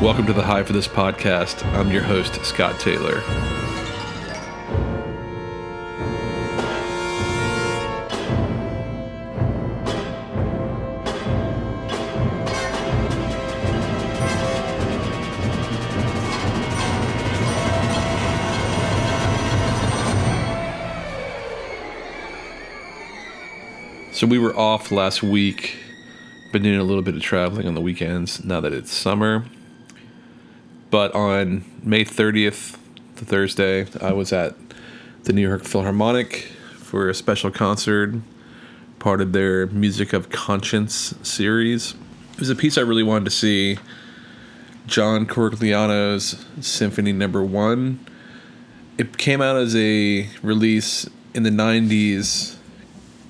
Welcome to the High for this podcast. I'm your host, Scott Taylor. So we were off last week. Been doing a little bit of traveling on the weekends now that it's summer. But on May 30th, the Thursday, I was at the New York Philharmonic for a special concert, part of their Music of Conscience series. It was a piece I really wanted to see. John Corigliano's Symphony Number One. It came out as a release in the 90s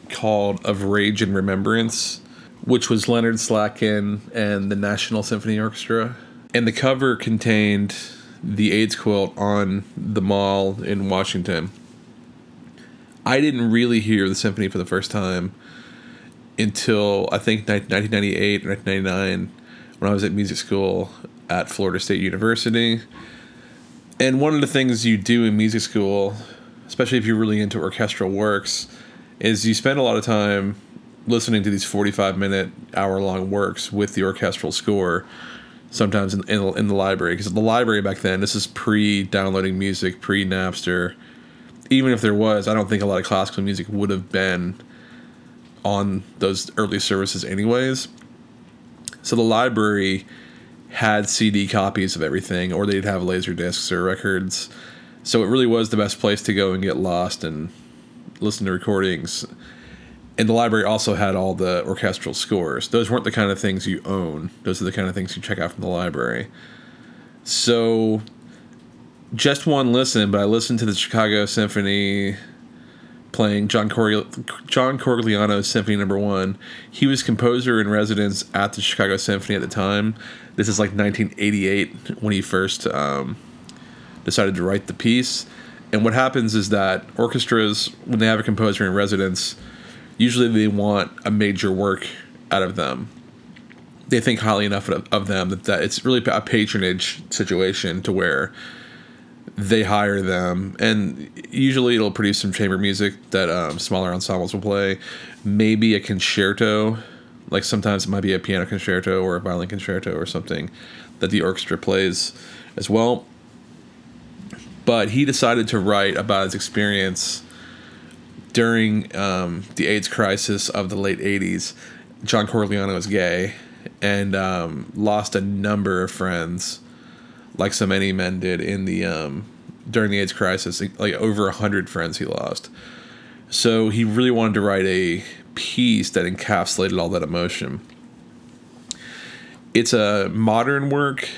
called Of Rage and Remembrance, which was Leonard Slatkin and the National Symphony Orchestra. And the cover contained the AIDS quilt on the mall in Washington. I didn't really hear the symphony for the first time until I think 1998 or 1999 when I was at music school at Florida State University. And one of the things you do in music school, especially if you're really into orchestral works, is you spend a lot of time listening to these 45 minute hour long works with the orchestral score sometimes in, in, in the library because the library back then this is pre downloading music pre napster even if there was i don't think a lot of classical music would have been on those early services anyways. So the library had cd copies of everything or they'd have laser discs or records. So it really was the best place to go and get lost and listen to recordings and the library also had all the orchestral scores. Those weren't the kind of things you own. Those are the kind of things you check out from the library. So, just one listen, but I listened to the Chicago Symphony playing John Cor- John Corigliano's Symphony Number One. He was composer in residence at the Chicago Symphony at the time. This is like 1988 when he first um, decided to write the piece. And what happens is that orchestras, when they have a composer in residence, usually they want a major work out of them. They think highly enough of, them that, that it's really a patronage situation to where they hire them, and usually it'll produce some chamber music that um, smaller ensembles will play. Maybe a concerto, like sometimes it might be a piano concerto or a violin concerto or something that the orchestra plays as well. But he decided to write about his experience during um, the AIDS crisis of the late 80s, John Corigliano was gay and um, lost a number of friends, like so many men did in the um, during the AIDS crisis. Like over a hundred friends he lost. So he really wanted to write a piece that encapsulated all that emotion. It's a modern work,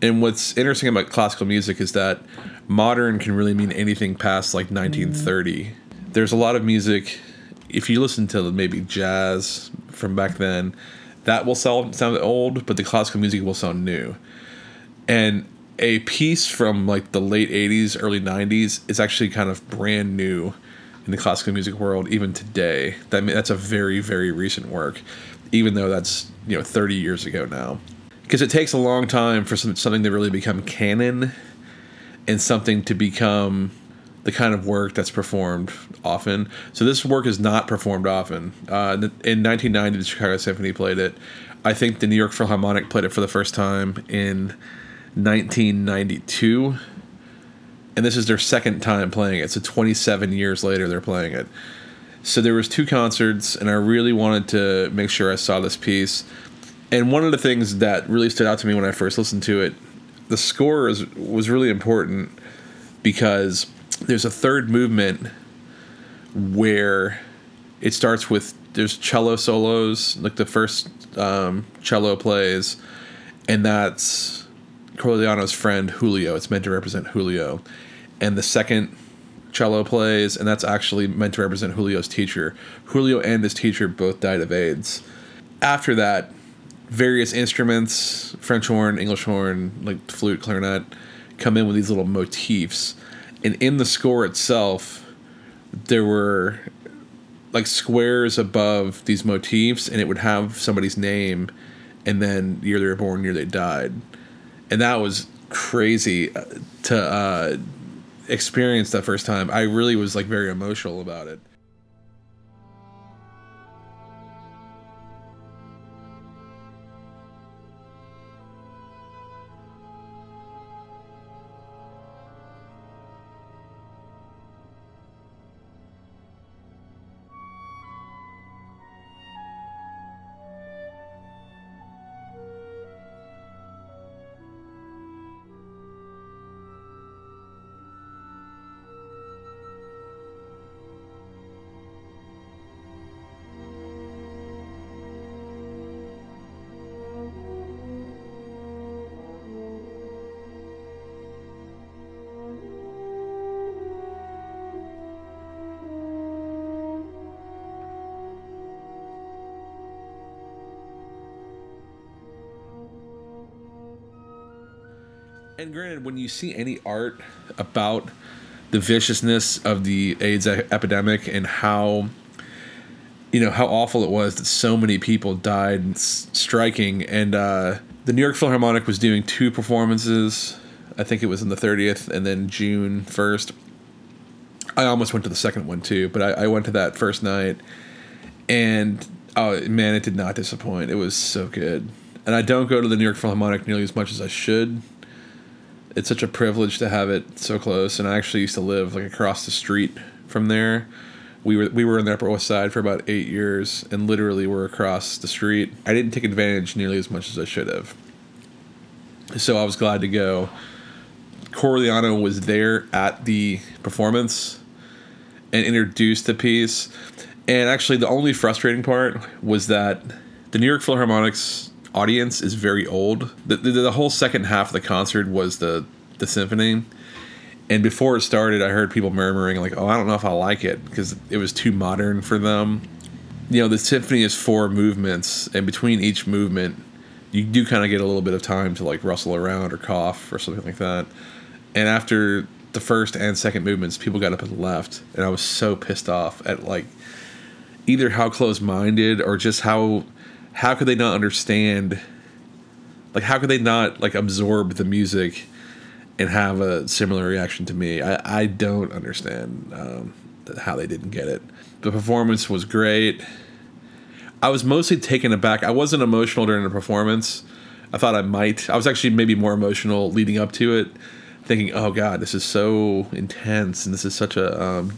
and what's interesting about classical music is that modern can really mean anything past like 1930 there's a lot of music. If you listen to maybe jazz from back then, that will sound sound old, but the classical music will sound new. And a piece from like the late 80s, early 90s is actually kind of brand new in the classical music world even today. That that's a very very recent work, even though that's you know 30 years ago now. Because it takes a long time for something to really become canon and something to become the kind of work that's performed often. So this work is not performed often. Uh, in 1990, the Chicago Symphony played it. I think the New York Philharmonic played it for the first time in 1992. And this is their second time playing it. So 27 years later, they're playing it. So there was two concerts, and I really wanted to make sure I saw this piece. And one of the things that really stood out to me when I first listened to it, the score is, was really important because there's a third movement where it starts with there's cello solos like the first um, cello plays and that's Corigliano's friend Julio. It's meant to represent Julio. And the second cello plays and that's actually meant to represent Julio's teacher. Julio and his teacher both died of AIDS. After that various instruments French horn English horn like flute clarinet come in with these little motifs and in the score itself there were like squares above these motifs and it would have somebody's name and then year they were born year they died and that was crazy uh, to uh, experience that first time. I really was like very emotional about it. And granted, when you see any art about the viciousness of the AIDS epidemic and how you know how awful it was that so many people died striking and uh, the new york philharmonic was doing two performances i think it was on the 30th and then june 1st i almost went to the second one too but i, I went to that first night and oh man it did not disappoint. It was so good. And i don't go to the new york philharmonic nearly as much as i should it's such a privilege to have it so close. And I actually used to live like across the street from there. We were we were in the Upper West Side for about eight years, and literally we're across the street. I didn't take advantage nearly as much as I should have. So I was glad to go. Corigliano was there at the performance and introduced the piece. And actually, the only frustrating part was that the New York Philharmonic's audience is very old. The, the, the whole second half of the concert was the the symphony, and before it started, I heard people murmuring like, "Oh, I don't know if I like it because it was too modern for them." You know, the symphony is four movements, and between each movement, you do kind of get a little bit of time to like rustle around or cough or something like that. And after the first and second movements, people got up and left, and I was so pissed off at like either how close-minded or just how how could they not understand like how could they not like absorb the music and have a similar reaction to me? I, I don't understand um, how they didn't get it. The performance was great. I was mostly taken aback. I wasn't emotional during the performance. I thought i might. I was actually maybe more emotional leading up to it thinking oh god this is so intense and this is such a um,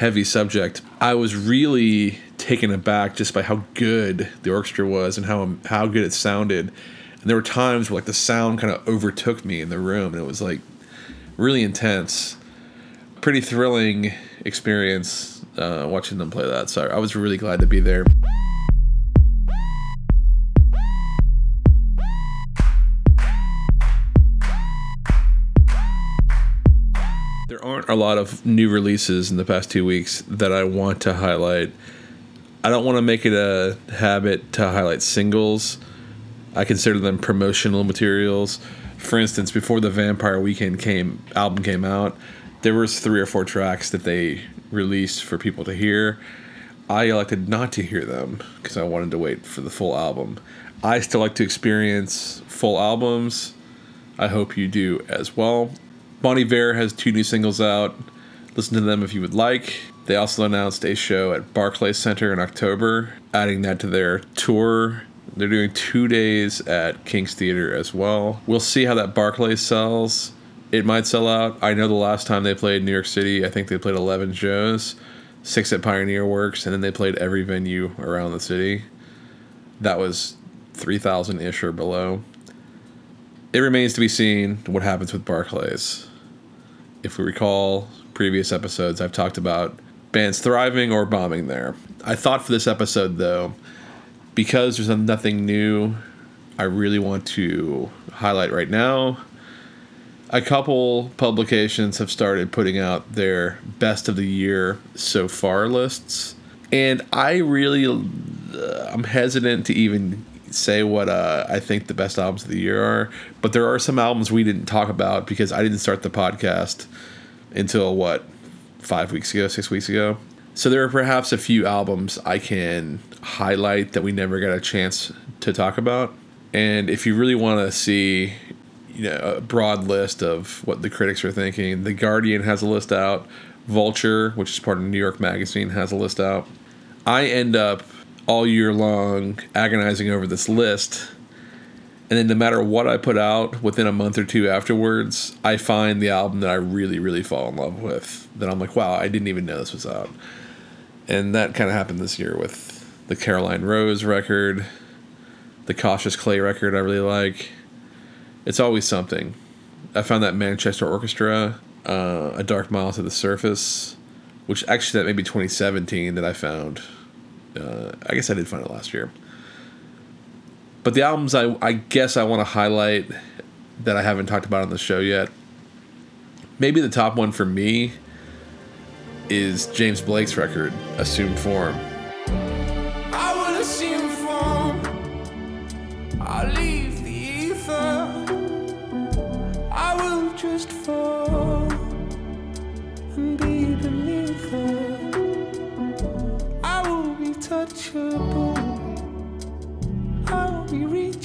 heavy subject i was really taken aback just by how good the orchestra was and how how good it sounded. And there were times where like the sound kind of overtook me in the room, and it was like really intense. Pretty thrilling experience uh, watching them play that. So I was really glad to be there. A lot of new releases in the past two weeks that I want to highlight. I don't want to make it a habit to highlight singles. I consider them promotional materials. For instance, before the Vampire Weekend came album came out, there was three or four tracks that they released for people to hear. I elected not to hear them because I wanted to wait for the full album. I still like to experience full albums. I hope you do as well. Bon Iver has two new singles out. Listen to them if you would like. They also announced a show at Barclays Center in October, adding that to their tour. They're doing two days at King's Theater as well. We'll see how that Barclays sells. It might sell out. I know the last time they played New York City, I think they played 11 shows, six at Pioneer Works, and then they played every venue around the city. That was 3,000 ish or below. It remains to be seen what happens with Barclays. If we recall previous episodes, I've talked about bands thriving or bombing there. I thought for this episode, though, because there's nothing new, I really want to highlight right now. A couple publications have started putting out their best of the year so far lists, and I really, uh, I'm hesitant to even say what uh, I think the best albums of the year are. But there are some albums we didn't talk about because I didn't start the podcast until what five weeks ago, six weeks ago. So there are perhaps a few albums I can highlight that we never got a chance to talk about. And if you really want to see you know a broad list of what the critics are thinking. The Guardian has a list out. Vulture, which is part of New York Magazine, has a list out. I end up all year long agonizing over this list. And then no matter what I put out within a month or two afterwards, I find the album that I really, really fall in love with. That I'm like, wow, I didn't even know this was out. And that kind of happened this year with the Caroline Rose record, the Cautious Clay record I really like. It's always something. I found that Manchester Orchestra, uh, A Dark Mile to the Surface, which actually that may be 2017 that I found. Uh, I guess I did find it last year. But the albums I, I guess I want to highlight that I haven't talked about on the show yet. Maybe the top one for me is James Blake's record, Assumed Form.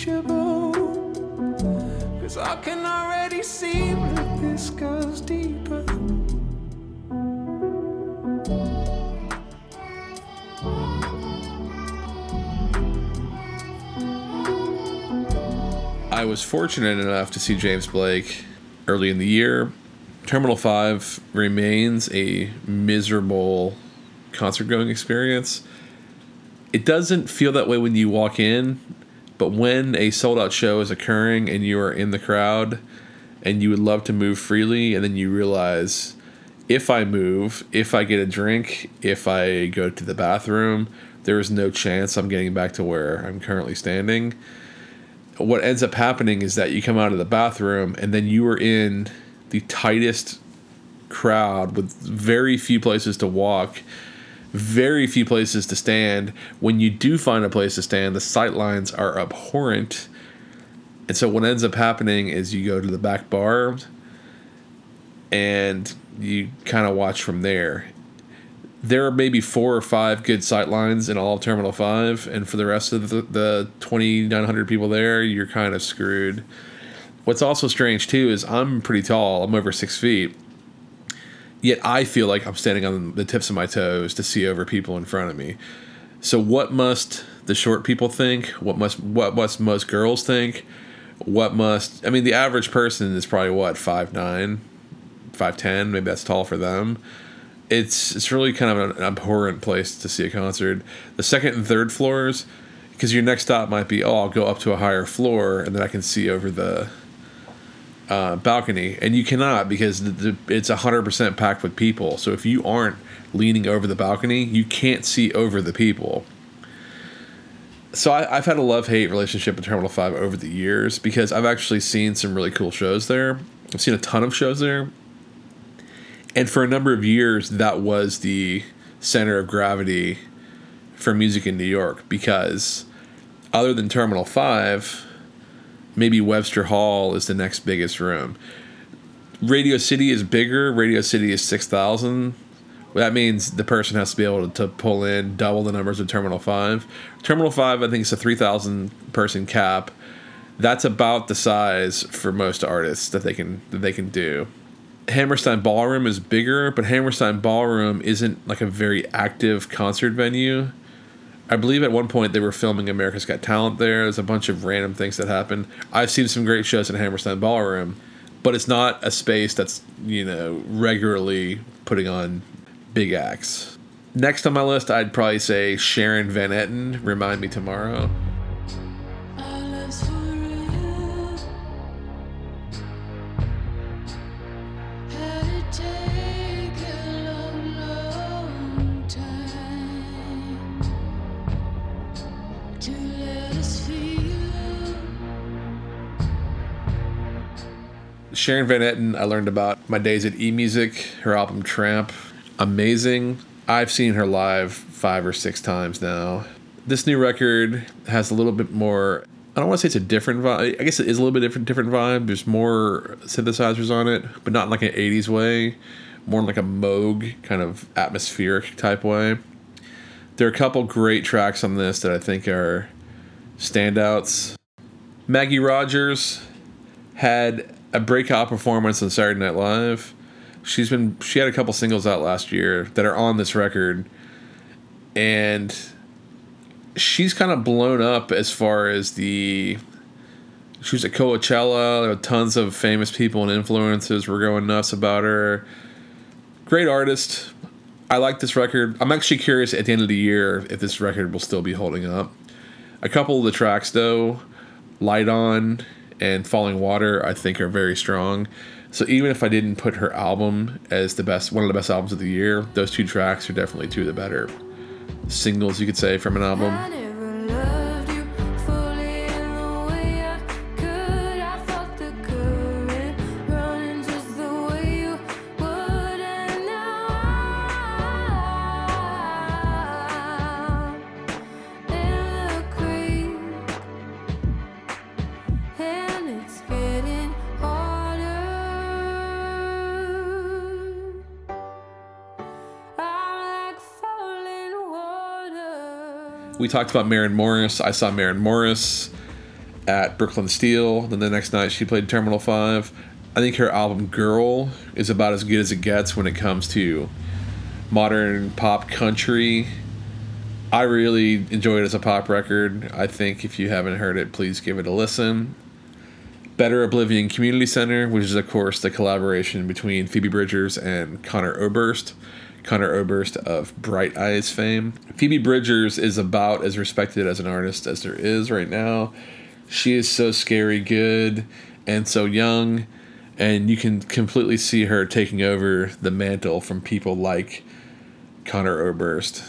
Cause I can already see that this goes deeper. I was fortunate enough to see James Blake early in the year. Terminal 5 remains a miserable concert going experience. It doesn't feel that way when you walk in, but when a sold out show is occurring and you are in the crowd and you would love to move freely, and then you realize if I move, if I get a drink, if I go to the bathroom, there is no chance I'm getting back to where I'm currently standing. What ends up happening is that you come out of the bathroom and then you are in the tightest crowd with very few places to walk, very few places to stand. When you do find a place to stand, the sight lines are abhorrent. And so what ends up happening is you go to the back bar and you kind of watch from there there are maybe four or five good sight lines in all of Terminal 5, and for the rest of the, the 2,900 people there, you're kind of screwed. What's also strange, too, is I'm pretty tall, I'm over six feet, yet I feel like I'm standing on the tips of my toes to see over people in front of me. So, what must the short people think? What must what must most girls think? What must I mean? The average person is probably what five nine, five ten. Maybe that's tall for them it's it's really kind of an abhorrent place to see a concert. The second and third floors, because your next stop might be, oh, I'll go up to a higher floor and then I can see over the uh, balcony, and you cannot because the, the, it's hundred percent packed with people. So if you aren't leaning over the balcony, you can't see over the people. So I, I've had a love hate relationship with Terminal Five over the years because I've actually seen some really cool shows there. I've seen a ton of shows there and for a number of years that was the center of gravity for music in New York because other than Terminal 5 maybe Webster Hall is the next biggest room. Radio City is bigger. Radio City is 6,000. That means the person has to be able to, to pull in double the numbers of Terminal 5. Terminal 5 I think is a 3,000 person cap. That's about the size for most artists that they can that they can do. Hammerstein Ballroom is bigger, but Hammerstein Ballroom isn't like a very active concert venue. I believe at one point they were filming America's Got Talent there. There's a bunch of random things that happened. I've seen some great shows in Hammerstein Ballroom, but it's not a space that's, you know, regularly putting on big acts. Next on my list, I'd probably say Sharon Van Etten, Remind Me Tomorrow. Sharon Van Etten, I learned about my days at E Music, her album Tramp. Amazing. I've seen her live five or six times now. This new record has a little bit more. I don't want to say it's a different vibe. I guess it is a little bit different, different vibe. There's more synthesizers on it, but not in like an '80s way. More in like a Moog kind of atmospheric type way. There are a couple great tracks on this that I think are standouts. Maggie Rogers, had a breakout performance on Saturday Night Live. She's been she had a couple singles out last year that are on this record, and she's kind of blown up as far as the. She was at Coachella. There were tons of famous people and influencers were going nuts about her. Great artist. I like this record. I'm actually curious at the end of the year if this record will still be holding up. A couple of the tracks, though, Light On and Falling Water, I think are very strong. So even if I didn't put her album as the best, one of the best albums of the year, those two tracks are definitely two of the better singles you could say from an album. We talked about Maren Morris. I saw Maren Morris at Brooklyn Steel. Then the next night she played Terminal 5. I think her album Girl is about as good as it gets when it comes to modern pop country. I really enjoy it as a pop record. I think if you haven't heard it, please give it a listen. Better Oblivion Community Center, which is, of course, the collaboration between Phoebe Bridgers and Conor Oberst. Conor Oberst of Bright Eyes fame. Phoebe Bridgers is about as respected as an artist as there is right now. She is so scary good and so young, and you can completely see her taking over the mantle from people like Conor Oberst.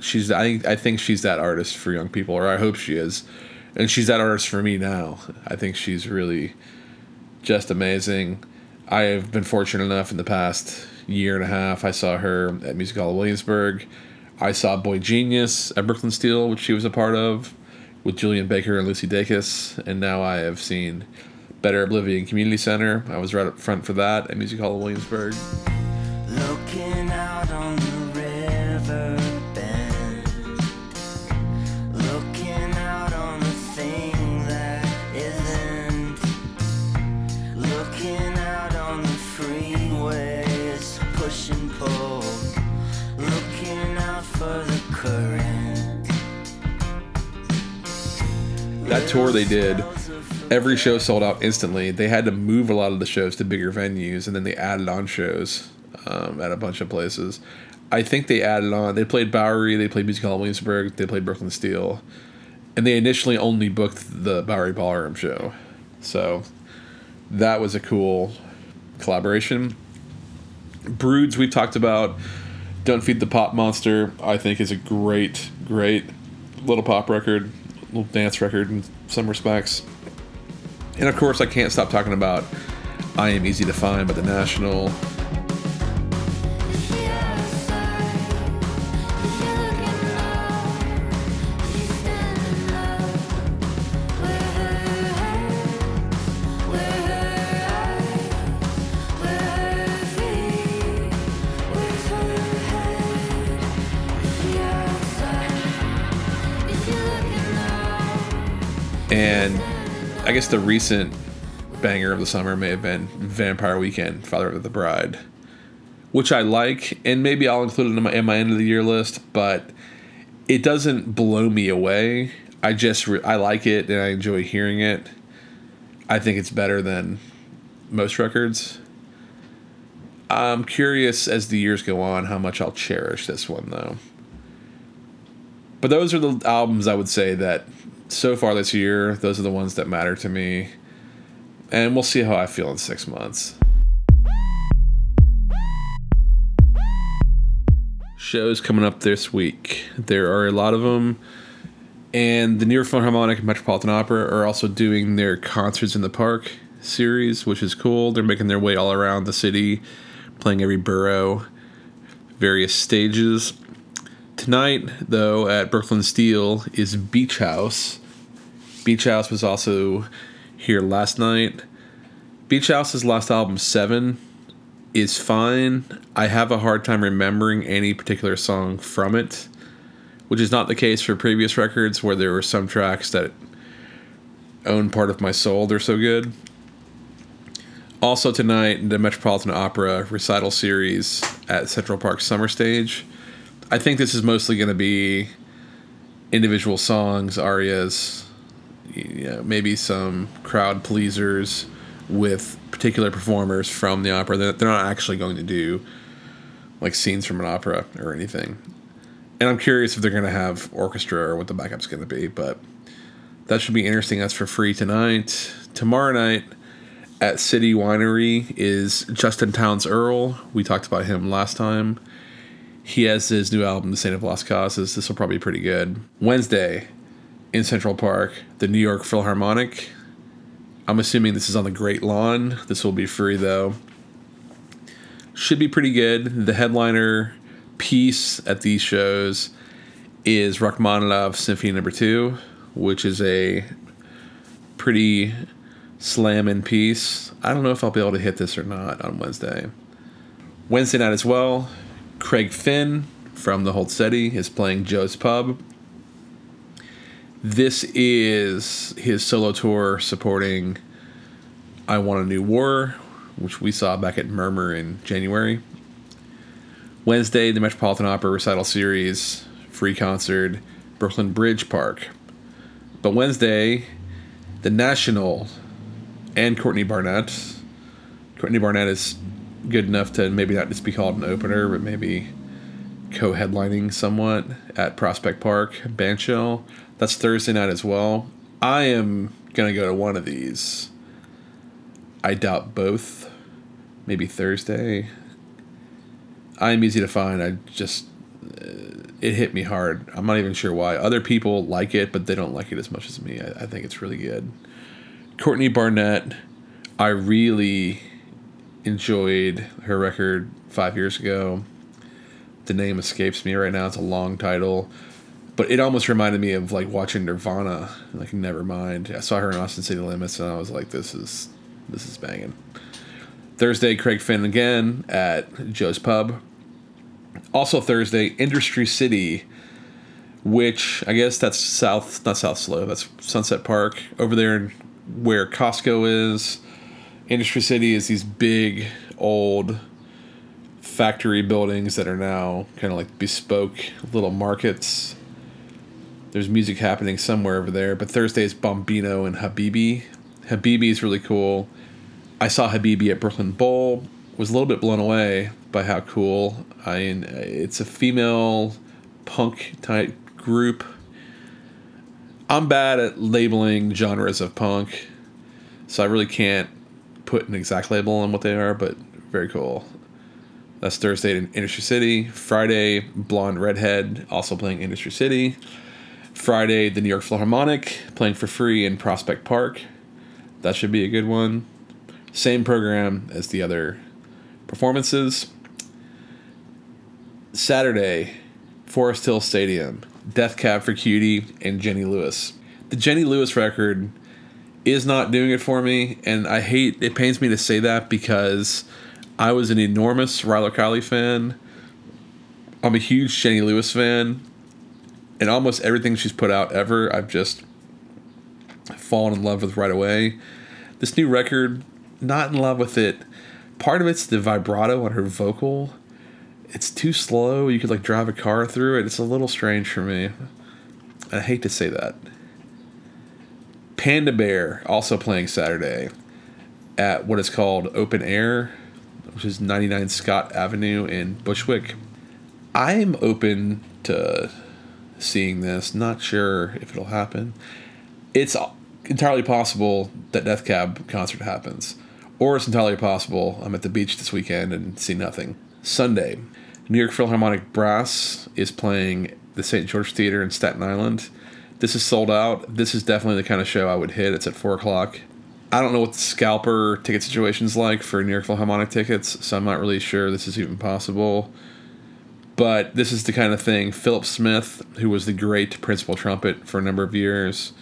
She's I I think she's that artist for young people, or I hope she is, and she's that artist for me now. I think she's really just amazing. I have been fortunate enough in the past year and a half. I saw her at Music Hall of Williamsburg. I saw Boy Genius at Brooklyn Steel, which she was a part of, with Julien Baker and Lucy Dacus. And now I have seen Better Oblivion Community Center. I was right up front for that at Music Hall of Williamsburg. Tour they did, every show sold out instantly. They had to move a lot of the shows to bigger venues, and then they added on shows um, at a bunch of places. I think they added on. They played Bowery, they played Music Hall Williamsburg, they played Brooklyn Steel, and they initially only booked the Bowery Ballroom show. So that was a cool collaboration. Broods we've talked about. Don't Feed the Pop Monster, I think, is a great, great little pop record, little dance record some respects. And of course, I can't stop talking about I Am Easy to Find by The National. The recent banger of the summer may have been Vampire Weekend, Father of the Bride, which I like, and maybe I'll include it in my, in my end of the year list, but it doesn't blow me away. I just re- I like it and I enjoy hearing it. I think it's better than most records. I'm curious as the years go on how much I'll cherish this one though. But those are the albums I would say that so far this year, those are the ones that matter to me. And we'll see how I feel in six months. Shows coming up this week. There are a lot of them. And the New York Philharmonic and Metropolitan Opera are also doing their Concerts in the Park series, which is cool. They're making their way all around the city, playing every borough, various stages. Tonight, though, at Brooklyn Steel is Beach House. Beach House was also here last night. Beach House's last album, Seven, is fine. I have a hard time remembering any particular song from it, which is not the case for previous records where there were some tracks that own part of my soul. They're so good. Also tonight, the Metropolitan Opera recital series at Central Park Summer Stage. I think this is mostly going to be individual songs, arias, you know, maybe some crowd pleasers with particular performers from the opera. They're, not actually going to do like scenes from an opera or anything. And I'm curious if they're going to have orchestra or what the backup's going to be, but that should be interesting. That's for free tonight. Tomorrow night at City Winery is Justin Townes Earle. We talked about him last time. He has his new album, The Saint of Lost Causes. This will probably be pretty good. Wednesday in Central Park, the New York Philharmonic. I'm assuming this is on the Great Lawn. This will be free though. Should be pretty good. The headliner piece at these shows is Rachmaninoff Symphony Number Two, which is a pretty slamming piece. I don't know if I'll be able to hit this or not on Wednesday. Wednesday night as well, Craig Finn from the Hold Steady is playing Joe's Pub. This is his solo tour supporting I Want a New War, which we saw back at Murmrr in January. Wednesday, the Metropolitan Opera Recital Series, free concert, Brooklyn Bridge Park. But Wednesday, the National and Courtney Barnett. Courtney Barnett is good enough to maybe not just be called an opener, but maybe co-headlining somewhat at Prospect Park, Bandshell. That's Thursday night as well. I am gonna go to one of these. I doubt both. Maybe Thursday. I'm easy to find. I just uh, it hit me hard. I'm not even sure why. Other people like it, but they don't like it as much as me. I, I think it's really good. Courtney Barnett, I really enjoyed her record five years ago. The name escapes me right now. It's a long title, but it almost reminded me of like watching Nirvana. Like Nevermind. I saw her in Austin City Limits, and I was like, "This is this is banging." Thursday, Craig Finn again at Joe's Pub. Also Thursday, Industry City, which I guess that's South, not South Slope. That's Sunset Park over there where Costco is. Industry City is these big old factory buildings that are now kind of like bespoke little markets. There's music happening somewhere over there, but Thursday is Bombino and Habibi. Habibi is really cool. I saw Habibi at Brooklyn Bowl. Was a little bit blown away by how cool. I mean, it's a female punk type group. I'm bad at labeling genres of punk, so I really can't put an exact label on what they are, but very cool. That's Thursday in Industry City. Friday, Blonde Redhead, also playing Industry City. Friday, the New York Philharmonic, playing for free in Prospect Park. That should be a good one. Same program as the other performances. Saturday, Forest Hill Stadium, Death Cab for Cutie, and Jenny Lewis. The Jenny Lewis record is not doing it for me, and I hate it pains me to say that because I was an enormous Rilo Kiley fan. I'm a huge Jenny Lewis fan, and almost everything she's put out ever, I've just fallen in love with right away. This new record, not in love with it. Part of it's the vibrato on her vocal. It's too slow. You could like drive a car through it. It's a little strange for me. I hate to say that. Panda Bear also playing Saturday at what is called Open Air, which is 99 Scott Avenue in Bushwick. I'm open to seeing this. Not sure if it'll happen. It's entirely possible that Death Cab concert happens, or it's entirely possible I'm at the beach this weekend and see nothing. Sunday, New York Philharmonic Brass is playing the St. George Theater in Staten Island. This is sold out. This is definitely the kind of show I would hit. It's at four o'clock. I don't know what the scalper ticket situation's like for New York Philharmonic tickets, so I'm not really sure this is even possible. But this is the kind of thing. Philip Smith, who was the great principal trumpet for a number of years,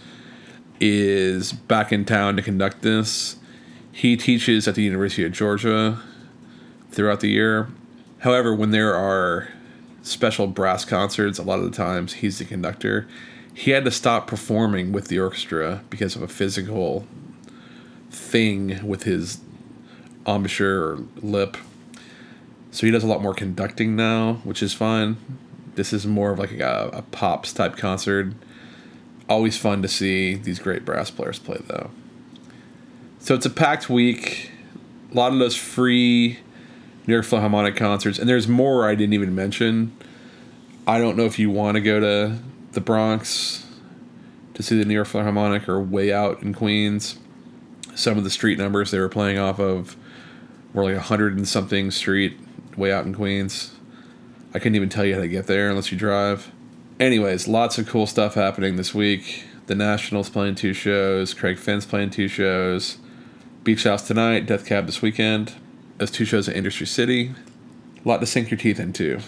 is back in town to conduct this. He teaches at the University of Georgia throughout the year. However, when there are special brass concerts, a lot of the times he's the conductor. He had to stop performing with the orchestra because of a physical thing with his embouchure or lip. So he does a lot more conducting now, which is fun. This is more of like a, a pops type concert. Always fun to see these great brass players play though. So it's a packed week. A lot of those free New York Philharmonic concerts, and there's more I didn't even mention. I don't know if you want to go to the Bronx to see the New York Philharmonic or way out in Queens. Some of the street numbers they were playing off of were like a hundred and something street way out in Queens. I couldn't even tell you how to get there unless you drive. Anyways, lots of cool stuff happening this week. The Nationals playing two shows, Craig Finn's playing two shows, Beach House tonight, Death Cab this weekend. Those two shows at Industry City. A lot to sink your teeth into.